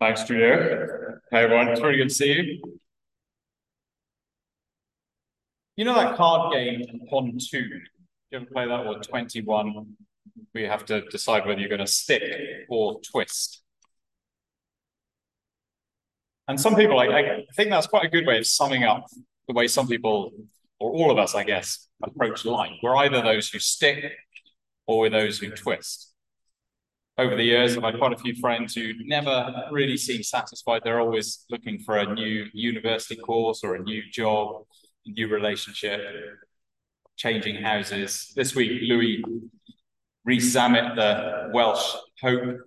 Thanks, Studio. Hey, everyone. It's really good to see you. You know that card game, Pontoon? You ever play that? Or 21, where you have to decide whether you're going to stick or twist. And some people, I, I think that's quite a good way of summing up the way some people, or all of us, I guess, approach life. We're either those who stick or we're those who twist over the years, I've had quite a few friends who never really seem satisfied. They're always looking for a new university course or a new job, a new relationship, changing houses. This week, Louis Rees-Zammit, the Welsh Hope.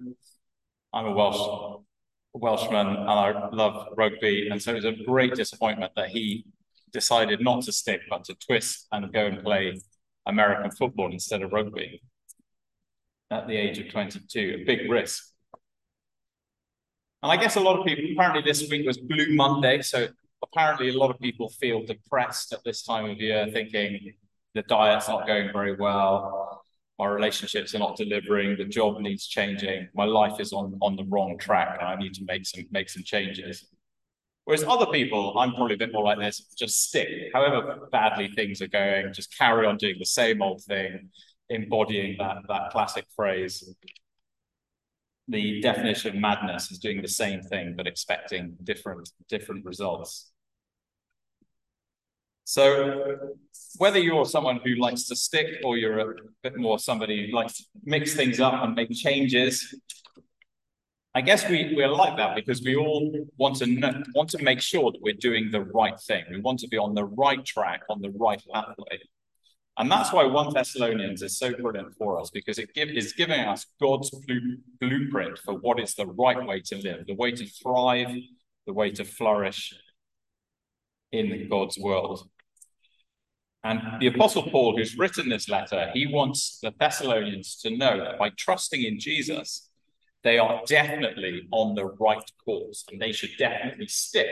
I'm a Welsh Welshman and I love rugby. And so it was a great disappointment that he decided not to stick, but to twist and go and play American football instead of rugby at the age of 22, a big risk. And I guess a lot of people, apparently this week was Blue Monday, so apparently a lot of people feel depressed at this time of year, thinking the diet's not going very well, my relationships are not delivering, the job needs changing, my life is on, on the wrong track, and I need to make some make some changes. Whereas other people, I'm probably a bit more like this, just stick, however badly things are going, just carry on doing the same old thing, embodying that, that classic phrase. The definition of madness is doing the same thing but expecting different different results. So whether you're someone who likes to stick or you're a bit more somebody who likes to mix things up and make changes, I guess we, we're like that because we all want to know, want to make sure that we're doing the right thing. We want to be on the right track, on the right pathway. And that's why 1 Thessalonians is so brilliant for us because it give, is giving us God's blueprint for what is the right way to live, the way to thrive, the way to flourish in God's world. And the Apostle Paul, who's written this letter, he wants the Thessalonians to know that by trusting in Jesus, they are definitely on the right course and they should definitely stick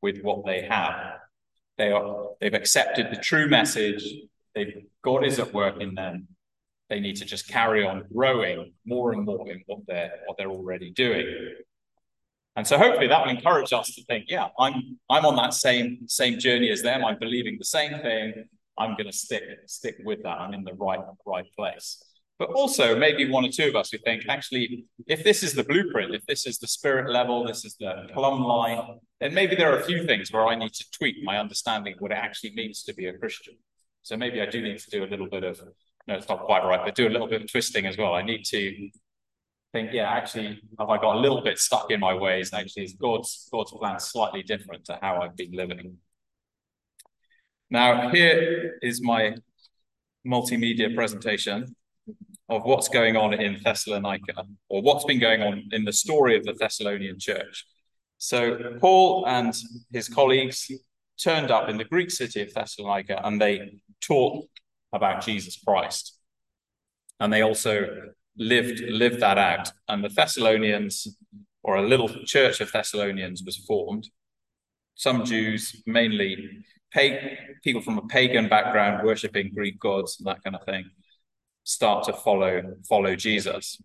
with what they have. They are, they've accepted the true message, they God is at work in them. They need to just carry on growing more and more in what they're what they're already doing. And so hopefully that will encourage us to think, yeah, I'm I'm on that same same journey as them. I'm believing the same thing. I'm going to stick stick with that. I'm in the right right place. But also maybe one or two of us who think, actually, if this is the blueprint, if this is the spirit level, this is the plumb line, then maybe there are a few things where I need to tweak my understanding of what it actually means to be a Christian. So maybe I do need to do a little bit of, no, it's not quite right, but do a little bit of twisting as well. I need to think, yeah, actually, have I got a little bit stuck in my ways? And actually, is God's, God's plan slightly different to how I've been living? Now, here is my multimedia presentation of what's going on in Thessalonica, or what's been going on in the story of the Thessalonian church. So, Paul and his colleagues turned up in the Greek city of Thessalonica and they taught about Jesus Christ. And they also lived lived that out. And the Thessalonians, or a little church of Thessalonians, was formed. Some Jews, mainly people from a pagan background, worshiping Greek gods and that kind of thing, start to follow follow Jesus.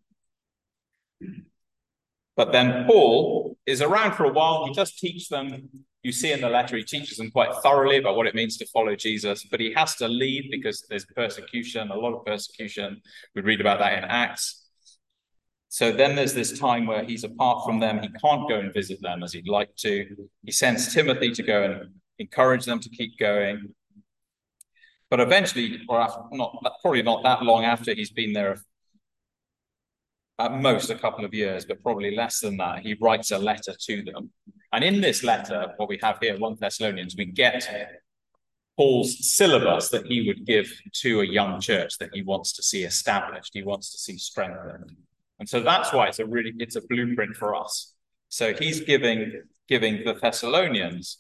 But then Paul is around for a while. He does teach them you see in the letter, he teaches them quite thoroughly about what it means to follow Jesus, but he has to leave because there's persecution, a lot of persecution. We read about that in Acts. So then there's this time where he's apart from them. He can't go and visit them as he'd like to. He sends Timothy to go and encourage them to keep going. But eventually, or after, not probably not that long after he's been there at most a couple of years, but probably less than that, he writes a letter to them. And in this letter, what we have here, 1 Thessalonians, we get Paul's syllabus that he would give to a young church that he wants to see established, he wants to see strengthened. And so that's why it's a really it's a blueprint for us. So he's giving giving the Thessalonians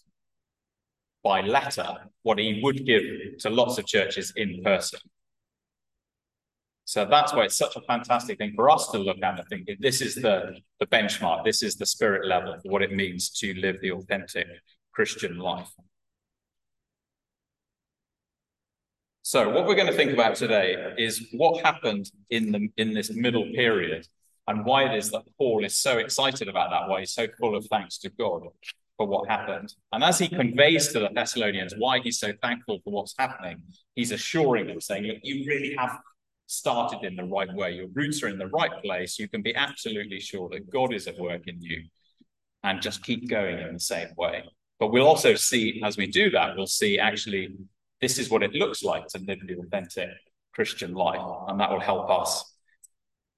by letter what he would give to lots of churches in person. So that's why it's such a fantastic thing for us to look at and think this is the, the benchmark, this is the spirit level of what it means to live the authentic Christian life. So what we're going to think about today is what happened in the in this middle period and why it is that Paul is so excited about that, why he's so full of thanks to God for what happened. And as he conveys to the Thessalonians why he's so thankful for what's happening, he's assuring them, saying, Look, you really have started in the right way. Your roots are in the right place. You can be absolutely sure that God is at work in you and just keep going in the same way. But we'll also see, as we do that, we'll see actually this is what it looks like to live the authentic Christian life. And that will help us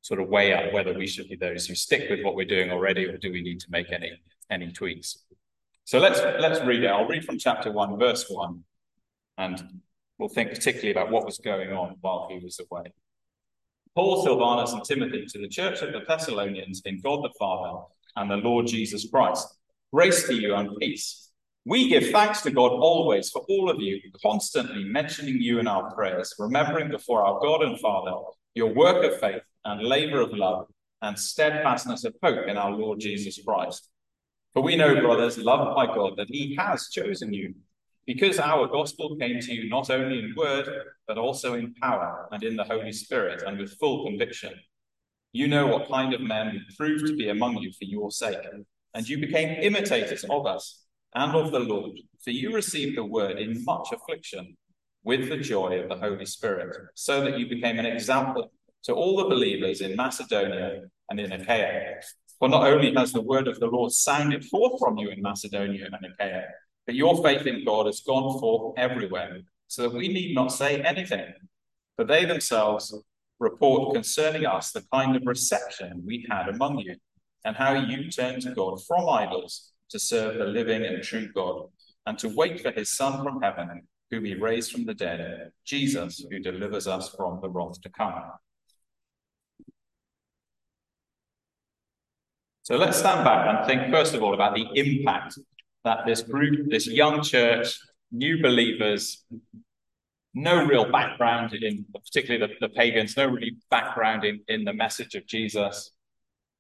sort of weigh up whether we should be those who stick with what we're doing already or do we need to make any any tweaks. So let's let's read it. I'll read from chapter one, verse one, and we'll think particularly about what was going on while he was away. Paul, Silvanus, and Timothy to the church of the Thessalonians in God the Father and the Lord Jesus Christ. Grace to you and peace. We give thanks to God always for all of you, constantly mentioning you in our prayers, remembering before our God and Father your work of faith and labor of love and steadfastness of hope in our Lord Jesus Christ. For we know, brothers, loved by God, that he has chosen you, because our gospel came to you not only in word, but also in power and in the Holy Spirit and with full conviction. You know what kind of men we proved to be among you for your sake, and you became imitators of us and of the Lord, for you received the word in much affliction with the joy of the Holy Spirit, so that you became an example to all the believers in Macedonia and in Achaia. For not only has the word of the Lord sounded forth from you in Macedonia and Achaia, but your faith in God has gone forth everywhere, so that we need not say anything. For they themselves report concerning us the kind of reception we had among you, and how you turned to God from idols to serve the living and true God, and to wait for his Son from heaven, whom he raised from the dead, Jesus, who delivers us from the wrath to come. So let's stand back and think, first of all, about the impact that this group, this young church, new believers, no real background in, particularly the, the pagans, no really background in, in the message of Jesus,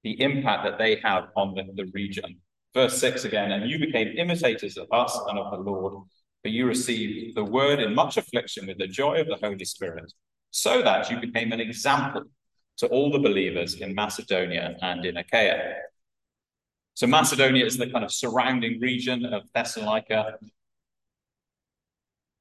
the impact that they have on the, the region. Verse 6 again, and you became imitators of us and of the Lord, for you received the word in much affliction with the joy of the Holy Spirit, so that you became an example to all the believers in Macedonia and in Achaia. So Macedonia is the kind of surrounding region of Thessalonica.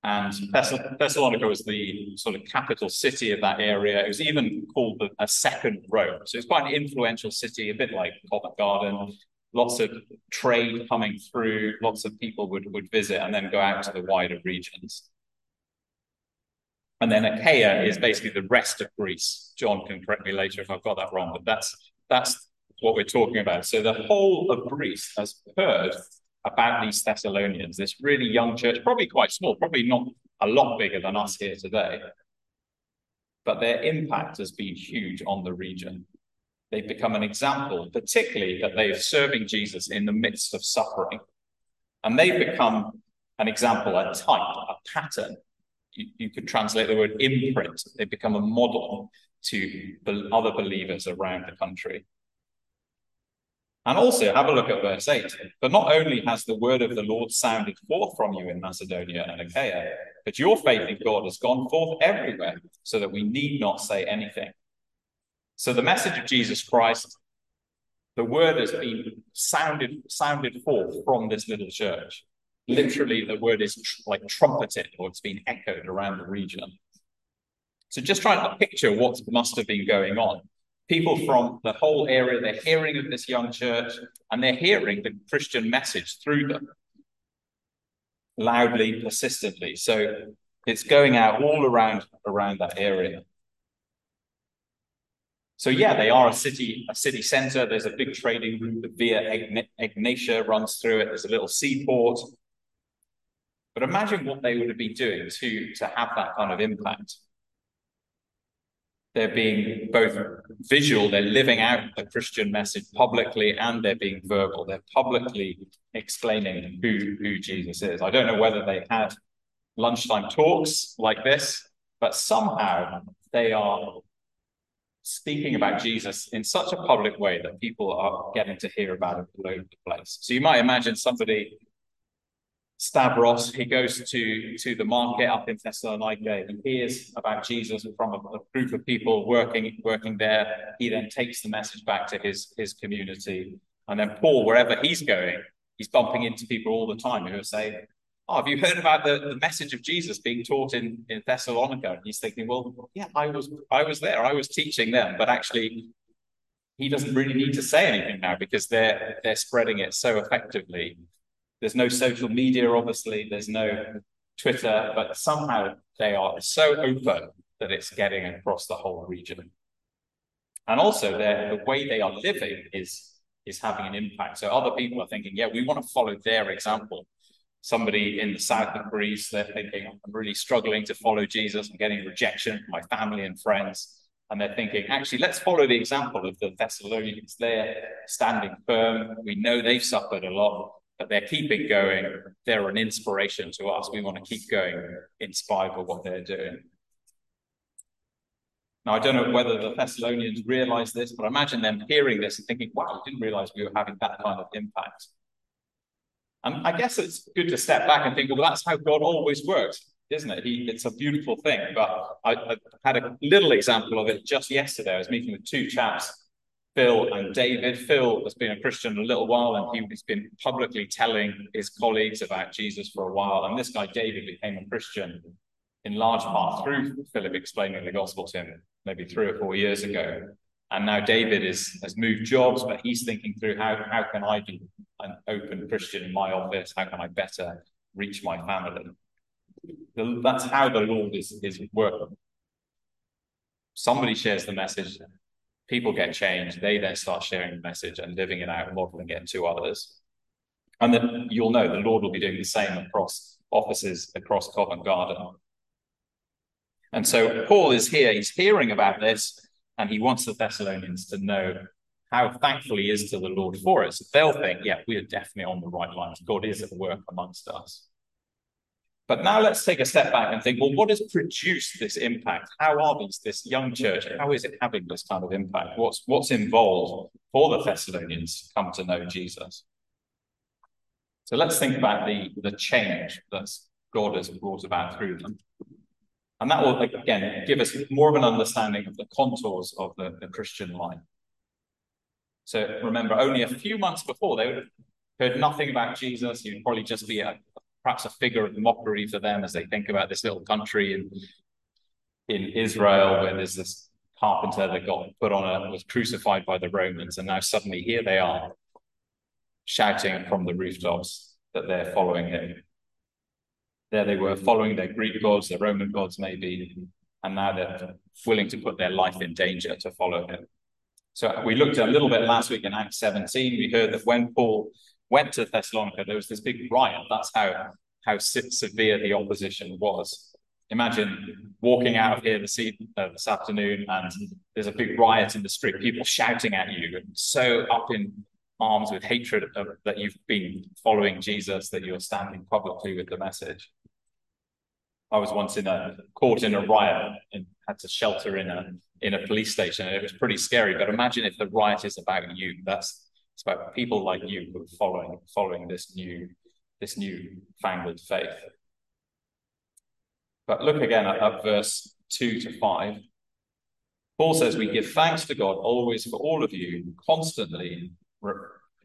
And Thessalonica was the sort of capital city of that area. It was even called a second Rome. So it's quite an influential city, a bit like Covent Garden. Lots of trade coming through, lots of people would, would visit and then go out to the wider regions. And then Achaia is basically the rest of Greece. John can correct me later if I've got that wrong, but that's that's what we're talking about. So the whole of Greece has heard about these Thessalonians, this really young church, probably quite small, probably not a lot bigger than us here today. But their impact has been huge on the region. They've become an example, particularly that they're serving Jesus in the midst of suffering. And they've become an example, a type, a pattern. You, you could translate the word imprint. They've become a model to other believers around the country. And also have a look at verse 8. But not only has the word of the Lord sounded forth from you in Macedonia and Achaia, but your faith in God has gone forth everywhere, so that we need not say anything. So the message of Jesus Christ, the word has been sounded sounded forth from this little church. Literally, the word is tr- like trumpeted, or it's been echoed around the region. So just trying to picture what must have been going on people from the whole area, they're hearing of this young church and they're hearing the Christian message through them loudly, persistently. So it's going out all around around that area. So yeah, they are a city, a city center. There's a big trading route. The Via Egnatia runs through it. There's a little seaport. But imagine what they would have been doing to, to have that kind of impact. They're being both visual, they're living out the Christian message publicly, and they're being verbal. They're publicly explaining who, who Jesus is. I don't know whether they had lunchtime talks like this, but somehow they are speaking about Jesus in such a public way that people are getting to hear about it all over the place. So you might imagine somebody Stavros, he goes to, to the market up in Thessalonica. He hears about Jesus from a, a, group of people working, working there. He then takes the message back to his, his community. And then Paul, wherever he's going, he's bumping into people all the time who are saying, Oh, have you heard about the, the message of Jesus being taught in, in Thessalonica? And he's thinking, Well, yeah, I was I was there, I was teaching them, but actually he doesn't really need to say anything now because they're they're spreading it so effectively. There's no social media, obviously, there's no Twitter, but somehow they are so open that it's getting across the whole region. And also the way they are living is is having an impact. So other people are thinking, yeah, we want to follow their example. Somebody in the south of Greece, they're thinking, I'm really struggling to follow Jesus. I'm getting rejection from my family and friends. And they're thinking, actually, let's follow the example of the Thessalonians. They're standing firm. We know they've suffered a lot, but they're keeping going. They're an inspiration to us. We want to keep going, inspired by what they're doing. Now, I don't know whether the Thessalonians realize this, but I imagine them hearing this and thinking, wow, I didn't realize we were having that kind of impact. And I guess it's good to step back and think, well, that's how God always works, isn't it? He, it's a beautiful thing. But I, I had a little example of it just yesterday. I was meeting with two chaps, Phil and David. Phil has been a Christian a little while, and he's been publicly telling his colleagues about Jesus for a while. And this guy, David, became a Christian in large part through Philip explaining the gospel to him maybe three or four years ago. And now David is has moved jobs, but he's thinking through how how can I be an open Christian in my office? How can I better reach my family? That's how the Lord is is working. Somebody shares the message, people get changed. They then start sharing the message and living it out, and modeling it to others. And then you'll know the Lord will be doing the same across offices across Covent Garden. And so Paul is here, he's hearing about this, and he wants the Thessalonians to know how thankful he is to the Lord for it. So they'll think, yeah, we are definitely on the right lines. God is at work amongst us. But now let's take a step back and think, well, what has produced this impact? How are these, this young church, how is it having this kind of impact? What's what's involved for the Thessalonians to come to know Jesus? So let's think about the, the change that God has brought about through them. And that will, again, give us more of an understanding of the contours of the, the Christian life. So remember, only a few months before, they would have heard nothing about Jesus. He would probably just be a, perhaps a figure of mockery for them as they think about this little country in, in Israel where there's this carpenter that got put on a, was crucified by the Romans. And now suddenly here they are shouting from the rooftops that they're following him. There they were following their Greek gods, their Roman gods maybe, and now they're willing to put their life in danger to follow him. So we looked at a little bit last week in Acts 17. We heard that when Paul went to Thessalonica, there was this big riot. That's how how severe the opposition was. Imagine walking out of here this, uh, this afternoon and there's a big riot in the street, people shouting at you, and so up in arms with hatred of, that you've been following Jesus, that you're standing publicly with the message. I was once in a caught in a riot and had to shelter in a in a police station, it was pretty scary. But imagine if the riot is about you. That's it's about people like you who are following following this new this new fangled faith. But look again at, at verse two to five. Paul says, We give thanks to God always for all of you, constantly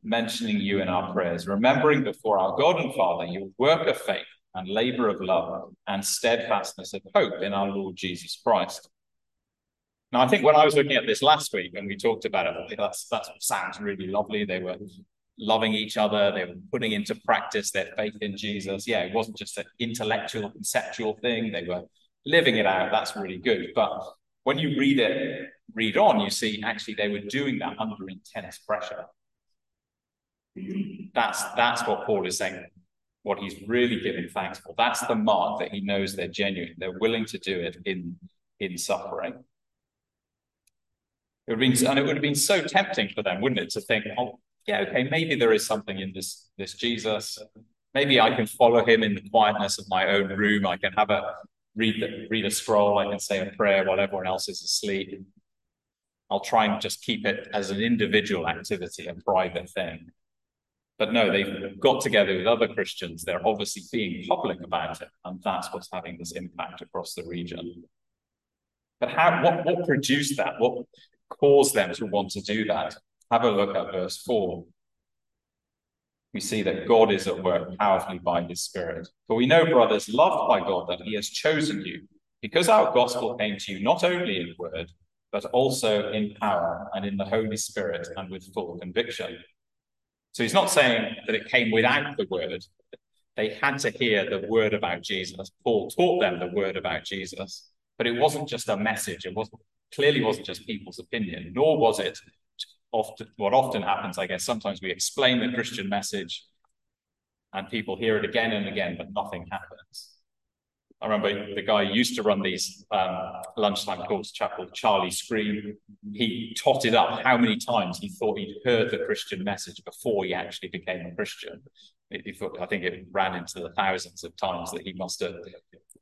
mentioning you in our prayers, remembering before our God and Father your work of faith and labor of love and steadfastness of hope in our Lord Jesus Christ. Now, I think when I was looking at this last week and we talked about it, that's, that sounds really lovely. They were loving each other, they were putting into practice their faith in Jesus. Yeah, it wasn't just an intellectual, conceptual thing, they were living it out. That's really good. But when you read it, read on, you see actually they were doing that under intense pressure. That's that's what Paul is saying. What he's really giving thanks for. That's the mark that he knows they're genuine. They're willing to do it in in suffering. It would have been, and it would have been so tempting for them, wouldn't it, to think, oh, yeah, okay, maybe there is something in this this Jesus. Maybe I can follow him in the quietness of my own room. I can have a read read a scroll. I can say a prayer while everyone else is asleep. I'll try and just keep it as an individual activity, a private thing. But no, they've got together with other Christians. They're obviously being public about it, and that's what's having this impact across the region. But how what, what produced that? What caused them to want to do that? Have a look at verse 4. We see that God is at work powerfully by his Spirit. For we know, brothers, loved by God, that he has chosen you, because our gospel came to you not only in word, but also in power and in the Holy Spirit and with full conviction. So he's not saying that it came without the word. They had to hear the word about Jesus. Paul taught them the word about Jesus, but it wasn't just a message. It wasn't clearly wasn't just people's opinion, nor was it often what often happens, I guess. Sometimes we explain the Christian message and people hear it again and again, but nothing happens. I remember the guy who used to run these um, lunchtime calls, chap called Charlie Skrine. He totted up how many times he thought he'd heard the Christian message before he actually became a Christian. Thought, I think it ran into the thousands of times that he must have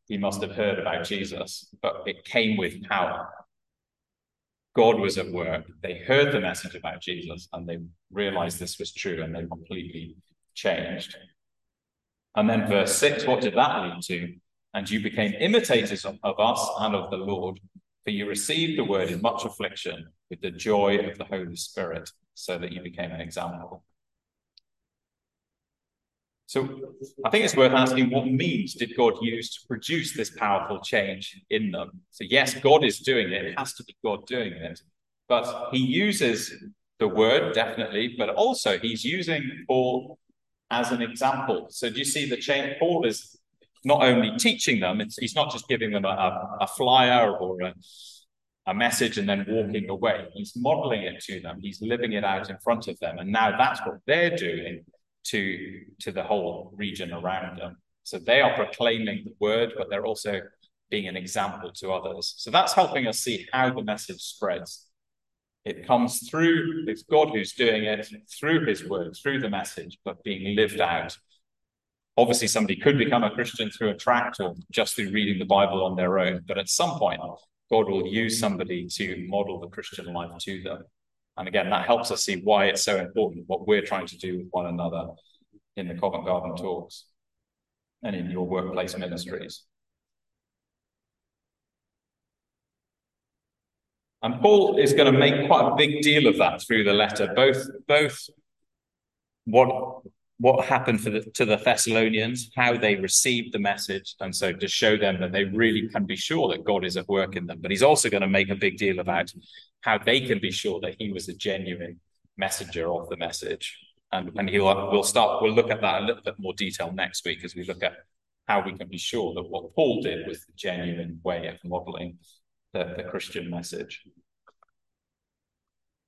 he must have heard about Jesus, but it came with power. God was at work. They heard the message about Jesus and they realized this was true and they completely changed. And then verse six, what did that lead to? and you became imitators of, of us and of the Lord, for you received the word in much affliction with the joy of the Holy Spirit, so that you became an example. So I think it's worth asking what means did God use to produce this powerful change in them? So, yes, God is doing it. It has to be God doing it. But he uses the word, definitely, but also he's using Paul as an example. So, do you see the change? Paul is not only teaching them, he's not just giving them a, a flyer or a, a message and then walking away. He's modeling it to them. He's living it out in front of them. And now that's what they're doing to, to the whole region around them. So they are proclaiming the word, but they're also being an example to others. So that's helping us see how the message spreads. It comes through, it's God who's doing it, through his word, through the message, but being lived out Obviously, somebody could become a Christian through a tract or just through reading the Bible on their own, but at some point, God will use somebody to model the Christian life to them. And again, that helps us see why it's so important what we're trying to do with one another in the Covent Garden talks and in your workplace ministries. And Paul is going to make quite a big deal of that through the letter, both both what what happened the, to the Thessalonians, how they received the message, and so to show them that they really can be sure that God is at work in them. But he's also going to make a big deal about how they can be sure that he was a genuine messenger of the message. And, and he'll we'll start we'll look at that a little bit more detail next week as we look at how we can be sure that what Paul did was the genuine way of modeling the, the Christian message.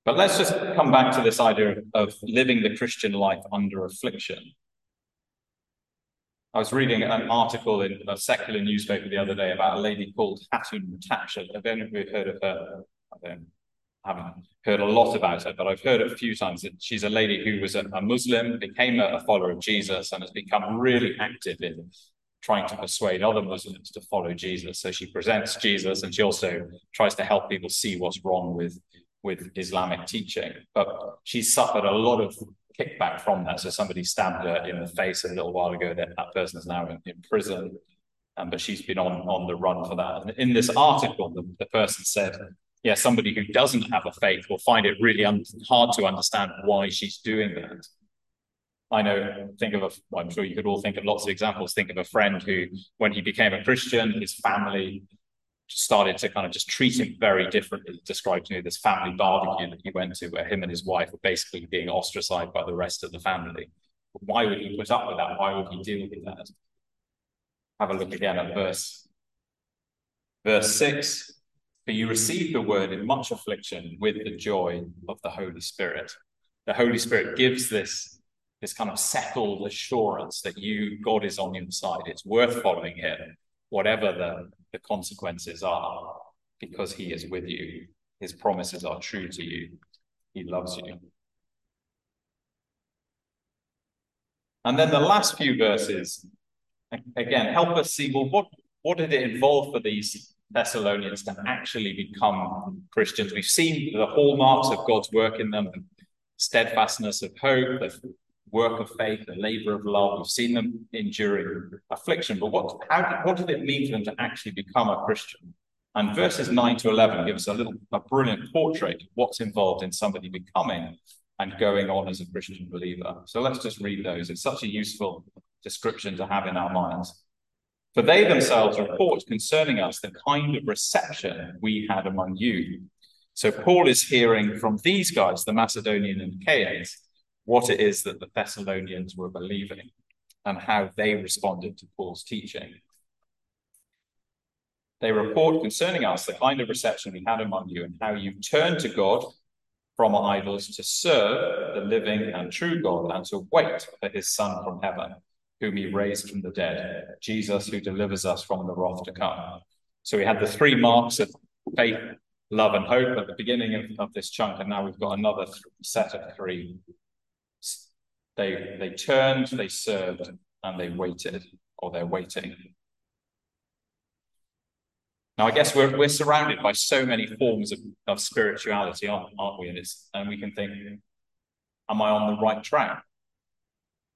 But let's just come back to this idea of living the Christian life under affliction. I was reading an article in a secular newspaper the other day about a lady called Hatun Tash. Have any of you heard of her? I, don't, I haven't heard a lot about her, but I've heard it a few times. That She's a lady who was a, a Muslim, became a, a follower of Jesus, and has become really active in trying to persuade other Muslims to follow Jesus. So she presents Jesus and she also tries to help people see what's wrong with with Islamic teaching, but she suffered a lot of kickback from that. So somebody stabbed her in the face a little while ago. That that person is now in, in prison, um, but she's been on on the run for that. And in this article, the, the person said, "Yeah, somebody who doesn't have a faith will find it really un- hard to understand why she's doing that." I know, think of a, well, I'm sure you could all think of lots of examples. Think of a friend who, when he became a Christian, his family started to kind of just treat him very differently. Described to me this family barbecue that he went to where him and his wife were basically being ostracized by the rest of the family. Why would he put up with that? Why would he deal with that? Have a look again at verse verse six. For you received the word in much affliction with the joy of the Holy Spirit. The Holy Spirit gives this this kind of settled assurance that you God is on your side. It's worth following him whatever the, the consequences are, because he is with you. His promises are true to you. He loves you. And then the last few verses, again, help us see well, what, what did it involve for these Thessalonians to actually become Christians? We've seen the hallmarks of God's work in them, the steadfastness of hope, the work of faith, the labor of love. We've seen them enduring affliction. But what, how, what did it mean for them to actually become a Christian? And verses 9 to 11 give us a little, a brilliant portrait of what's involved in somebody becoming and going on as a Christian believer. So let's just read those. It's such a useful description to have in our minds. For they themselves report concerning us the kind of reception we had among you. So Paul is hearing from these guys, the Macedonian and Achaeans, what it is that the Thessalonians were believing and how they responded to Paul's teaching. They report concerning us the kind of reception we had among you and how you turned to God from idols to serve the living and true God and to wait for his Son from heaven whom he raised from the dead, Jesus who delivers us from the wrath to come. So we had the three marks of faith, love, and hope at the beginning of, of this chunk, and now we've got another set of three. They they turned, they served, and they waited, or they're waiting. Now, I guess we're we're surrounded by so many forms of, of spirituality, aren't, aren't we? And it's and we can think, am I on the right track?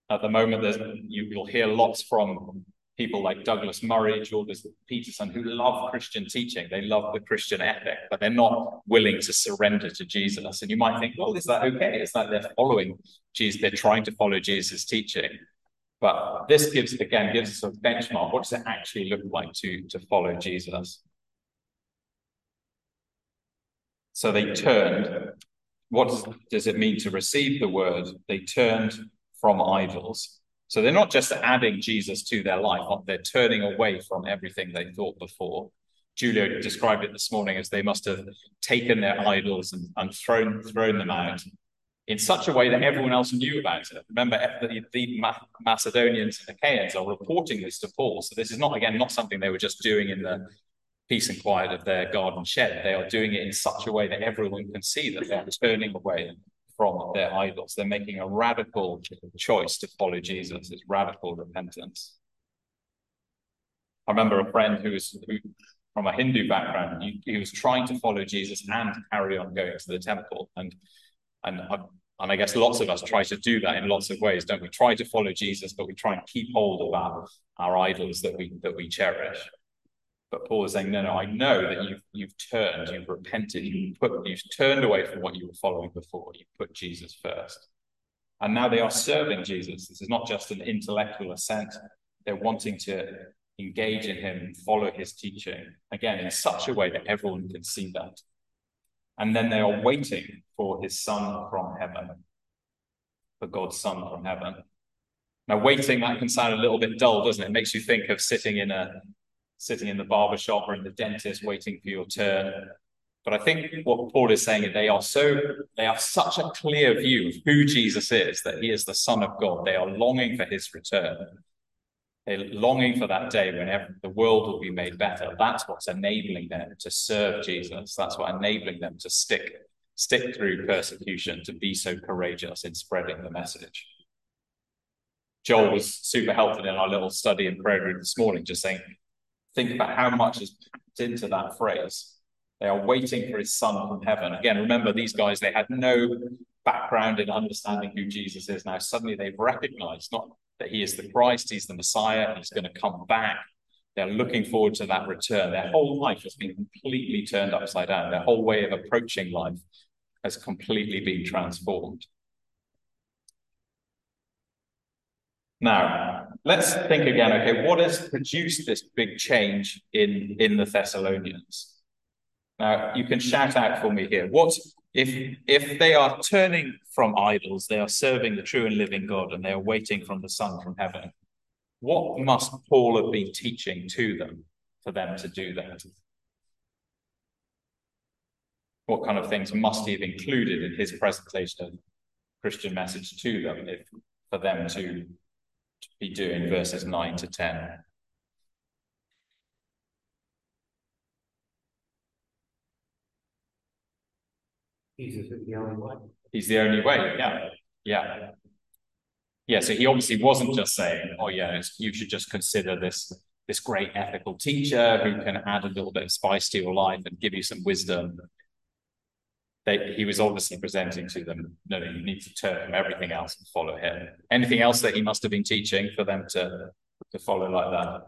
At the moment, you, you'll hear lots from people like Douglas Murray, Jordan Peterson, who love Christian teaching. They love the Christian ethic, but they're not willing to surrender to Jesus. And you might think, well, is that okay? Is that they're following Jesus? They're trying to follow Jesus' teaching. But this gives, again, gives us a benchmark. What does it actually look like to, to follow Jesus? So they turned. What does, does it mean to receive the word? They turned from idols. So they're not just adding Jesus to their life, they're turning away from everything they thought before. Julio described it this morning as they must have taken their idols and, and thrown, thrown them out in such a way that everyone else knew about it. Remember, eh, the, the Macedonians and Achaeans are reporting this to Paul. So this is not, again, not something they were just doing in the peace and quiet of their garden shed. They are doing it in such a way that everyone can see that they're turning away from oh. their idols. They're making a radical choice to follow Jesus. It's radical repentance. I remember a friend who was who, from a Hindu background. He, he, was trying to follow Jesus and carry on going to the temple. And and I, and I guess lots of us try to do that in lots of ways, don't we? Try to follow Jesus, but we try and keep hold of our, our idols that we that we cherish. But Paul is saying, no, no, I know that you've you've turned, you've repented, you've put you've turned away from what you were following before. You put Jesus first. And now they are serving Jesus. This is not just an intellectual assent. They're wanting to engage in him, follow his teaching, again, in such a way that everyone can see that. And then they are waiting for his son from heaven, for God's son from heaven. Now, waiting, that can sound a little bit dull, doesn't it? It makes you think of sitting in a sitting in the barber shop or in the dentist waiting for your turn. But I think what Paul is saying is they are so they have such a clear view of who Jesus is, that he is the Son of God. They are longing for his return. They're longing for that day when the world will be made better. That's what's enabling them to serve Jesus. That's what enabling them to stick stick through persecution, to be so courageous in spreading the message. Joel was super helpful in our little study and prayer room this morning, just saying think about how much is put into that phrase. They are waiting for his son from heaven. Again, remember these guys, they had no background in understanding who Jesus is. Now, suddenly they've recognized not that he is the Christ, he's the Messiah, he's going to come back. They're looking forward to that return. Their whole life has been completely turned upside down. Their whole way of approaching life has completely been transformed. Now, let's think again, okay, what has produced this big change in, in the Thessalonians? Now, you can shout out for me here. What if if they are turning from idols, they are serving the true and living God, and they are waiting from the Son from heaven? What must Paul have been teaching to them for them to do that? What kind of things must he have included in his presentation of Christian message to them if for them to to be doing verses 9 to 10. Jesus is the only way. He's the only way, yeah. Yeah. Yeah, so he obviously wasn't just saying, oh yeah, you should just consider this this great ethical teacher who can add a little bit of spice to your life and give you some wisdom. They, he was obviously presenting to them, no, you need to turn from everything else and follow him. Anything else that he must have been teaching for them to, to follow like that?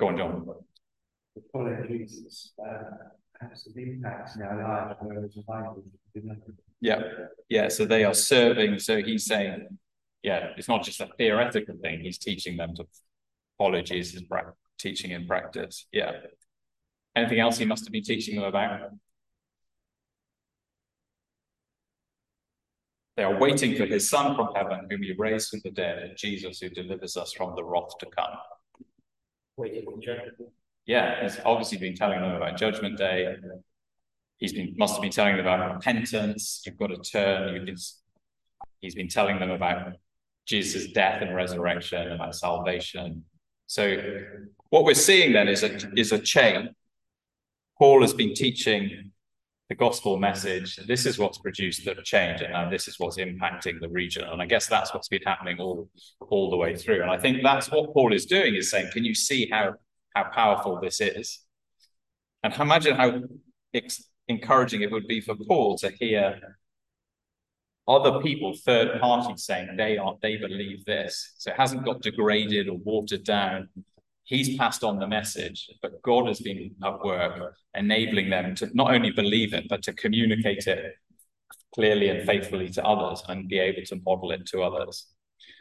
Go on, John. The following Jesus, uh, has an impact in our lives, whereas Yeah, yeah. So they are serving. So he's saying, yeah, it's not just a theoretical thing. He's teaching them to follow Jesus' teaching in practice. Yeah. Anything else he must have been teaching them about? They are waiting for his son from heaven, whom he raised from the dead, and Jesus who delivers us from the wrath to come. Waiting for judgment. Yeah, he's obviously been telling them about Judgment Day. He's been must have been telling them about repentance. You've got to turn. You've been, he's been telling them about Jesus' death and resurrection, about salvation. So what we're seeing then is a is a chain. Paul has been teaching the gospel message. This is what's produced the change, and this is what's impacting the region. And I guess that's what's been happening all all the way through. And I think that's what Paul is doing is saying, can you see how how powerful this is? And imagine how encouraging it would be for Paul to hear other people, third parties saying they are they believe this. So it hasn't got degraded or watered down. He's passed on the message, but God has been at work enabling them to not only believe it, but to communicate it clearly and faithfully to others and be able to model it to others.